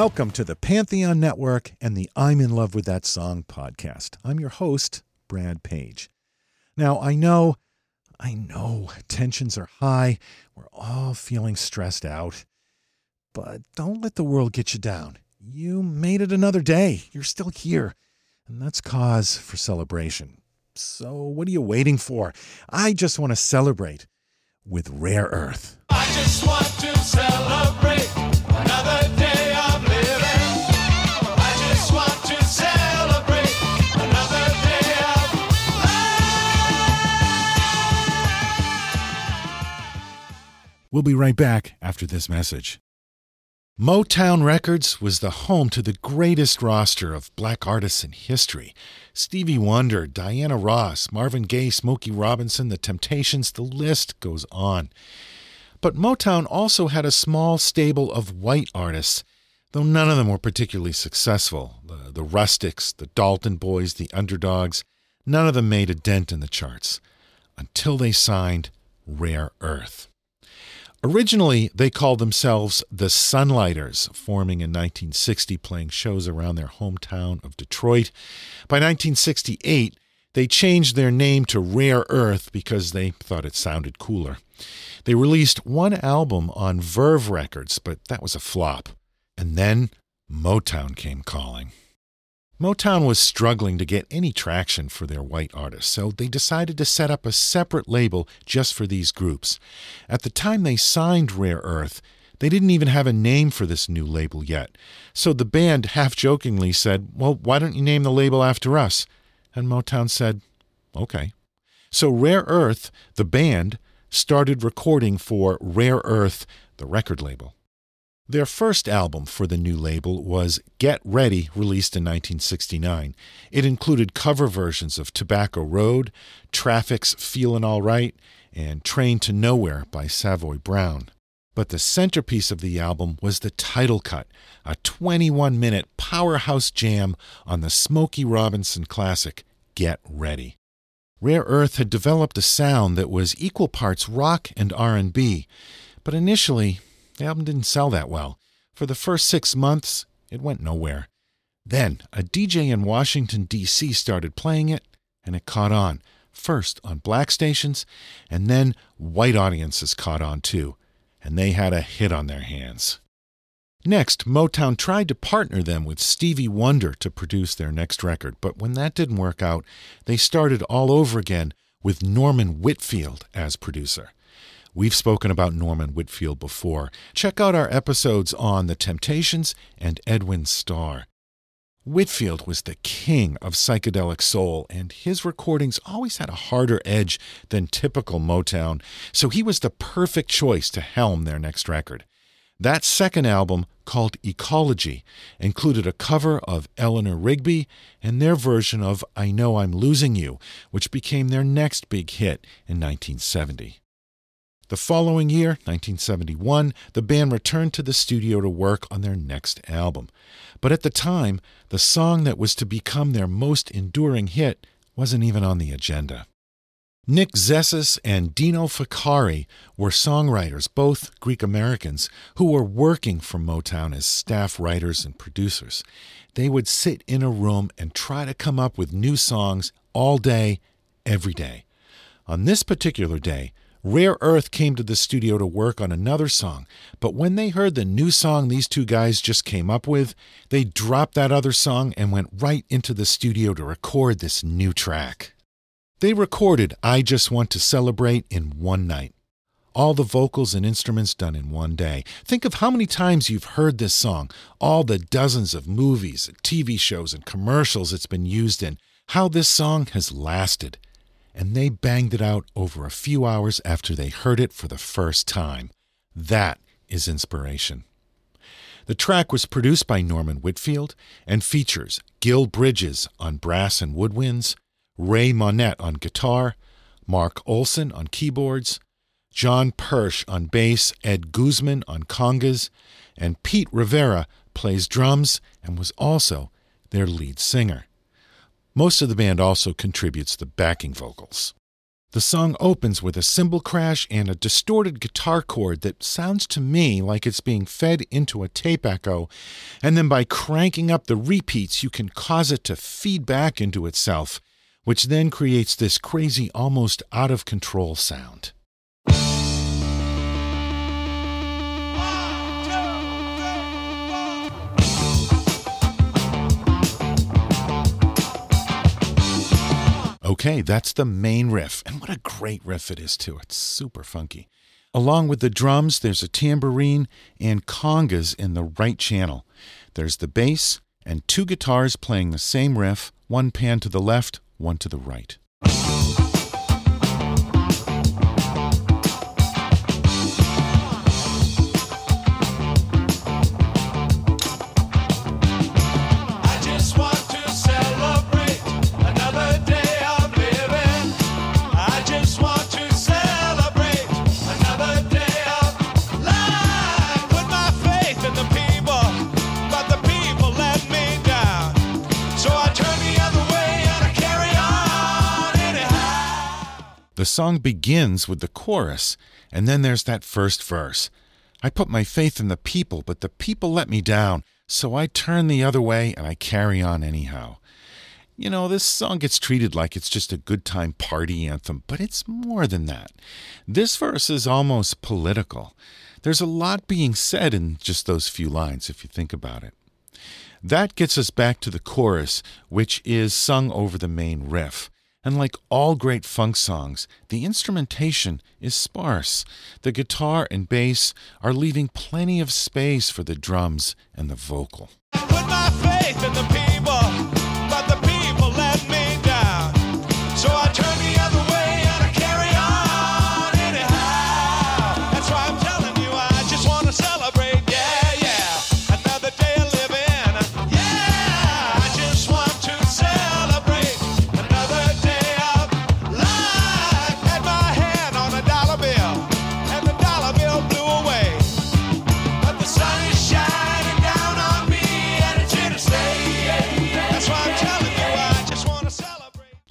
Welcome to the Pantheon Network and the I'm in Love with That Song podcast. I'm your host, Brad Page. Now, I know, I know tensions are high. We're all feeling stressed out. But don't let the world get you down. You made it another day. You're still here. And that's cause for celebration. So, what are you waiting for? I just want to celebrate with Rare Earth. I just want to celebrate We'll be right back after this message. Motown Records was the home to the greatest roster of black artists in history Stevie Wonder, Diana Ross, Marvin Gaye, Smokey Robinson, The Temptations, the list goes on. But Motown also had a small stable of white artists, though none of them were particularly successful. The, the Rustix, the Dalton Boys, the Underdogs, none of them made a dent in the charts until they signed Rare Earth. Originally, they called themselves the Sunlighters, forming in 1960, playing shows around their hometown of Detroit. By 1968, they changed their name to Rare Earth because they thought it sounded cooler. They released one album on Verve Records, but that was a flop. And then Motown came calling. Motown was struggling to get any traction for their white artists, so they decided to set up a separate label just for these groups. At the time they signed Rare Earth, they didn't even have a name for this new label yet. So the band half jokingly said, Well, why don't you name the label after us? And Motown said, Okay. So Rare Earth, the band, started recording for Rare Earth, the record label. Their first album for the new label was Get Ready, released in 1969. It included cover versions of Tobacco Road, Traffic's Feelin' All Right, and Train to Nowhere by Savoy Brown. But the centerpiece of the album was the title cut, a 21 minute powerhouse jam on the Smokey Robinson classic, Get Ready. Rare Earth had developed a sound that was equal parts rock and R&B, but initially the album didn't sell that well. For the first six months, it went nowhere. Then a DJ in Washington, D.C. started playing it, and it caught on, first on black stations, and then white audiences caught on too, and they had a hit on their hands. Next, Motown tried to partner them with Stevie Wonder to produce their next record, but when that didn't work out, they started all over again with Norman Whitfield as producer. We've spoken about Norman Whitfield before. Check out our episodes on The Temptations and Edwin Starr. Whitfield was the king of psychedelic soul, and his recordings always had a harder edge than typical Motown, so he was the perfect choice to helm their next record. That second album, called Ecology, included a cover of Eleanor Rigby and their version of I Know I'm Losing You, which became their next big hit in 1970. The following year, 1971, the band returned to the studio to work on their next album. But at the time, the song that was to become their most enduring hit wasn't even on the agenda. Nick Zesses and Dino Fekaris were songwriters, both Greek Americans, who were working for Motown as staff writers and producers. They would sit in a room and try to come up with new songs all day, every day. On this particular day, Rare Earth came to the studio to work on another song, but when they heard the new song these two guys just came up with, they dropped that other song and went right into the studio to record this new track. They recorded I Just Want to Celebrate in one night. All the vocals and instruments done in one day. Think of how many times you've heard this song, all the dozens of movies, TV shows, and commercials it's been used in, how this song has lasted and they banged it out over a few hours after they heard it for the first time. That is inspiration. The track was produced by Norman Whitfield and features Gil Bridges on brass and woodwinds, Ray Monette on guitar, Mark Olson on keyboards, John Persh on bass, Ed Guzman on congas, and Pete Rivera plays drums and was also their lead singer. Most of the band also contributes the backing vocals. The song opens with a cymbal crash and a distorted guitar chord that sounds to me like it's being fed into a tape echo, and then by cranking up the repeats, you can cause it to feed back into itself, which then creates this crazy, almost out of control sound. Okay, that's the main riff, and what a great riff it is, too. It's super funky. Along with the drums, there's a tambourine and congas in the right channel. There's the bass and two guitars playing the same riff, one pan to the left, one to the right. Song begins with the chorus, and then there's that first verse. I put my faith in the people, but the people let me down, so I turn the other way and I carry on anyhow. You know, this song gets treated like it's just a good time party anthem, but it's more than that. This verse is almost political. There's a lot being said in just those few lines, if you think about it. That gets us back to the chorus, which is sung over the main riff. And like all great funk songs, the instrumentation is sparse. The guitar and bass are leaving plenty of space for the drums and the vocal.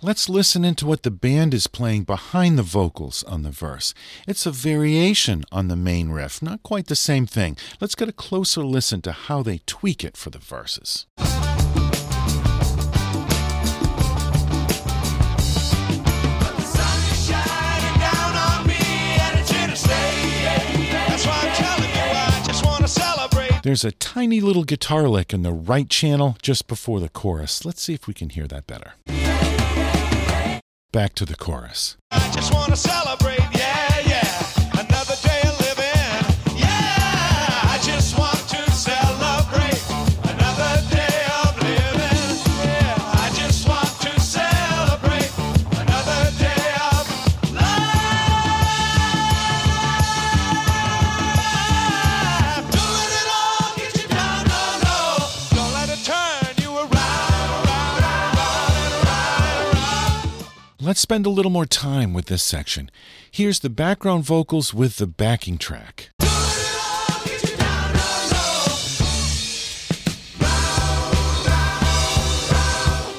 Let's listen into what the band is playing behind the vocals on the verse. It's a variation on the main riff, not quite the same thing. Let's get a closer listen to how they tweak it for the verses. There's a tiny little guitar lick in the right channel just before the chorus. Let's see if we can hear that better. Back to the chorus. I just want to celebrate. Yeah, yeah. Let's spend a little more time with this section. Here's the background vocals with the backing track. Don't let it all get you down, no,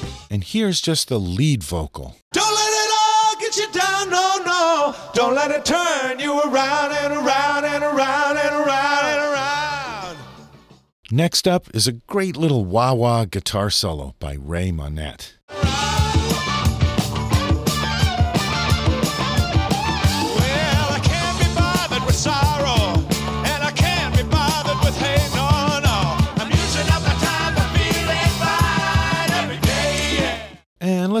no. And here's just the lead vocal. Don't let it all get you down, no, no. Don't let it turn you around and around and around and around and around. Next up is a great little wah wah guitar solo by Ray Monette.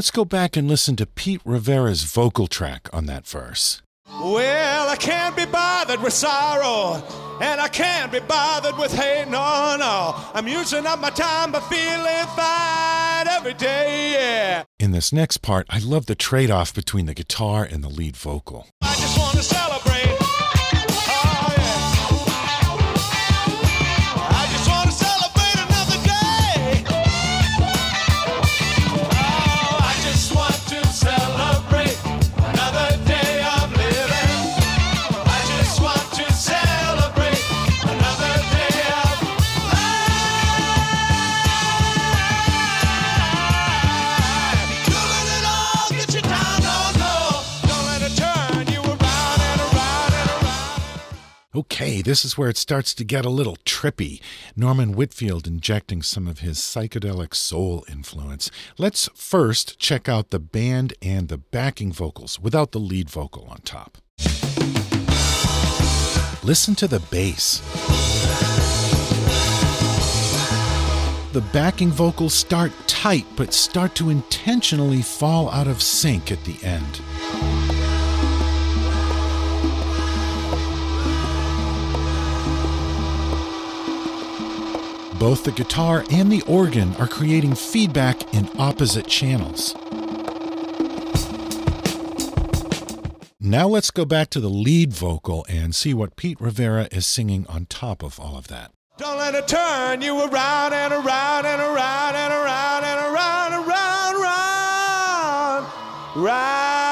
Let's go back and listen to Pete Rivera's vocal track on that verse. Well, I can't be bothered with sorrow, and I can't be bothered with hate, no, no. I'm using up my time by feeling fine every day, yeah. In this next part, I love the trade off between the guitar and the lead vocal. I just want to celebrate. This is where it starts to get a little trippy. Norman Whitfield injecting some of his psychedelic soul influence. Let's first check out the band and the backing vocals without the lead vocal on top. Listen to the bass. The backing vocals start tight but start to intentionally fall out of sync at the end. Both the guitar and the organ are creating feedback in opposite channels. Now let's go back to the lead vocal and see what Pete Rivera is singing on top of all of that. Don't let it turn you around and around and around and around and around and around, round,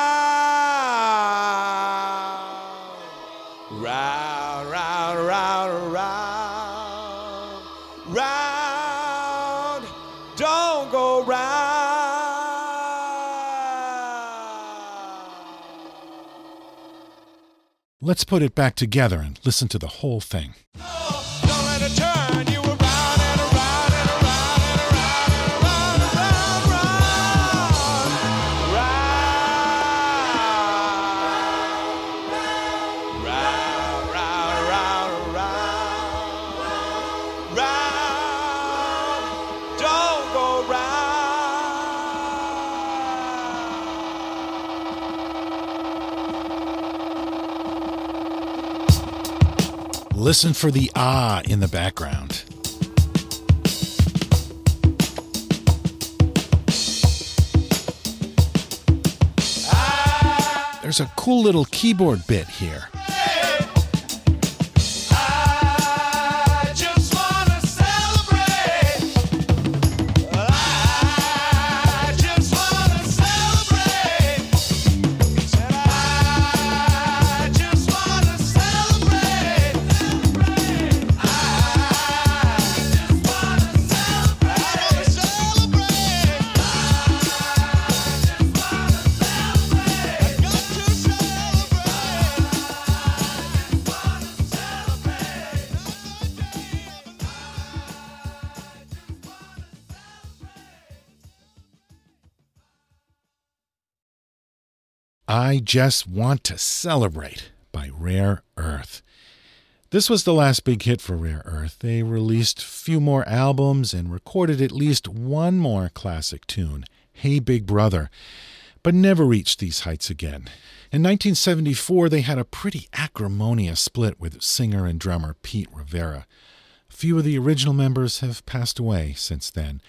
Let's put it back together and listen to the whole thing. Listen for the ah in the background. There's a cool little keyboard bit here. I Just Want to Celebrate by Rare Earth. This was the last big hit for Rare Earth. They released few more albums and recorded at least one more classic tune, Hey Big Brother, but never reached these heights again. In 1974, they had a pretty acrimonious split with singer and drummer Pete Rivera. Few of the original members have passed away since then,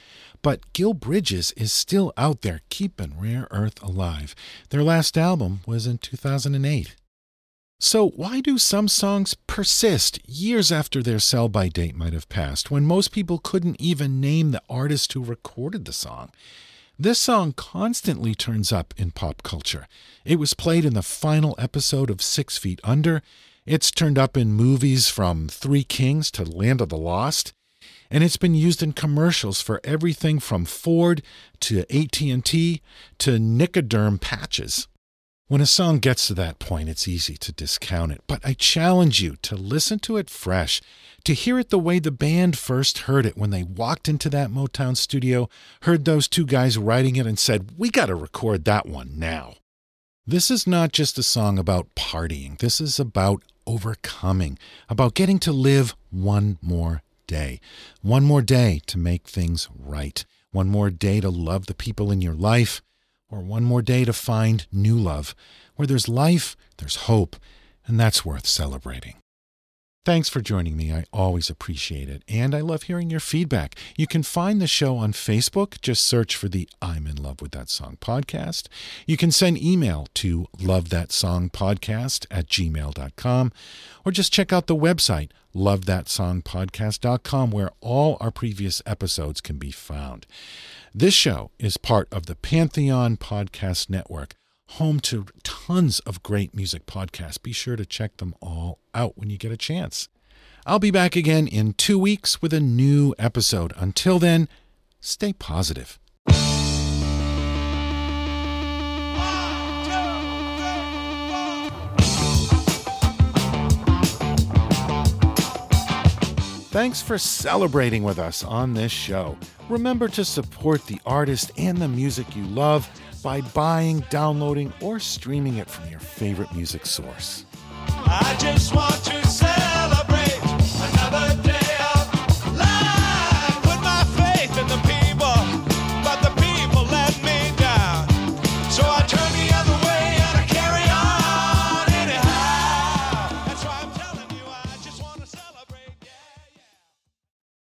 but Gil Bridges is still out there keeping Rare Earth alive. Their last album was in 2008. So, why do some songs persist years after their sell by date might have passed when most people couldn't even name the artist who recorded the song? This song constantly turns up in pop culture. It was played in the final episode of Six Feet Under. It's turned up in movies from Three Kings to Land of the Lost, and it's been used in commercials for everything from Ford to AT&T to Nicoderm patches. When a song gets to that point, it's easy to discount it, but I challenge you to listen to it fresh, to hear it the way the band first heard it when they walked into that Motown studio, heard those two guys writing it, and said, We got to record that one now. This is not just a song about partying, this is about overcoming, about getting to live one more day, one more day to make things right, one more day to love the people in your life or one more day to find new love. Where there's life, there's hope, and that's worth celebrating. Thanks for joining me. I always appreciate it. And I love hearing your feedback. You can find the show on Facebook. Just search for the I'm in love with that song podcast. You can send email to love that song podcast at gmail.com or just check out the website lovethatsongpodcast.com where all our previous episodes can be found. This show is part of the Pantheon Podcast Network, home to tons of great music podcasts. Be sure to check them all out when you get a chance. I'll be back again in two weeks with a new episode. Until then, stay positive. Thanks for celebrating with us on this show. Remember to support the artist and the music you love by buying, downloading, or streaming it from your favorite music source.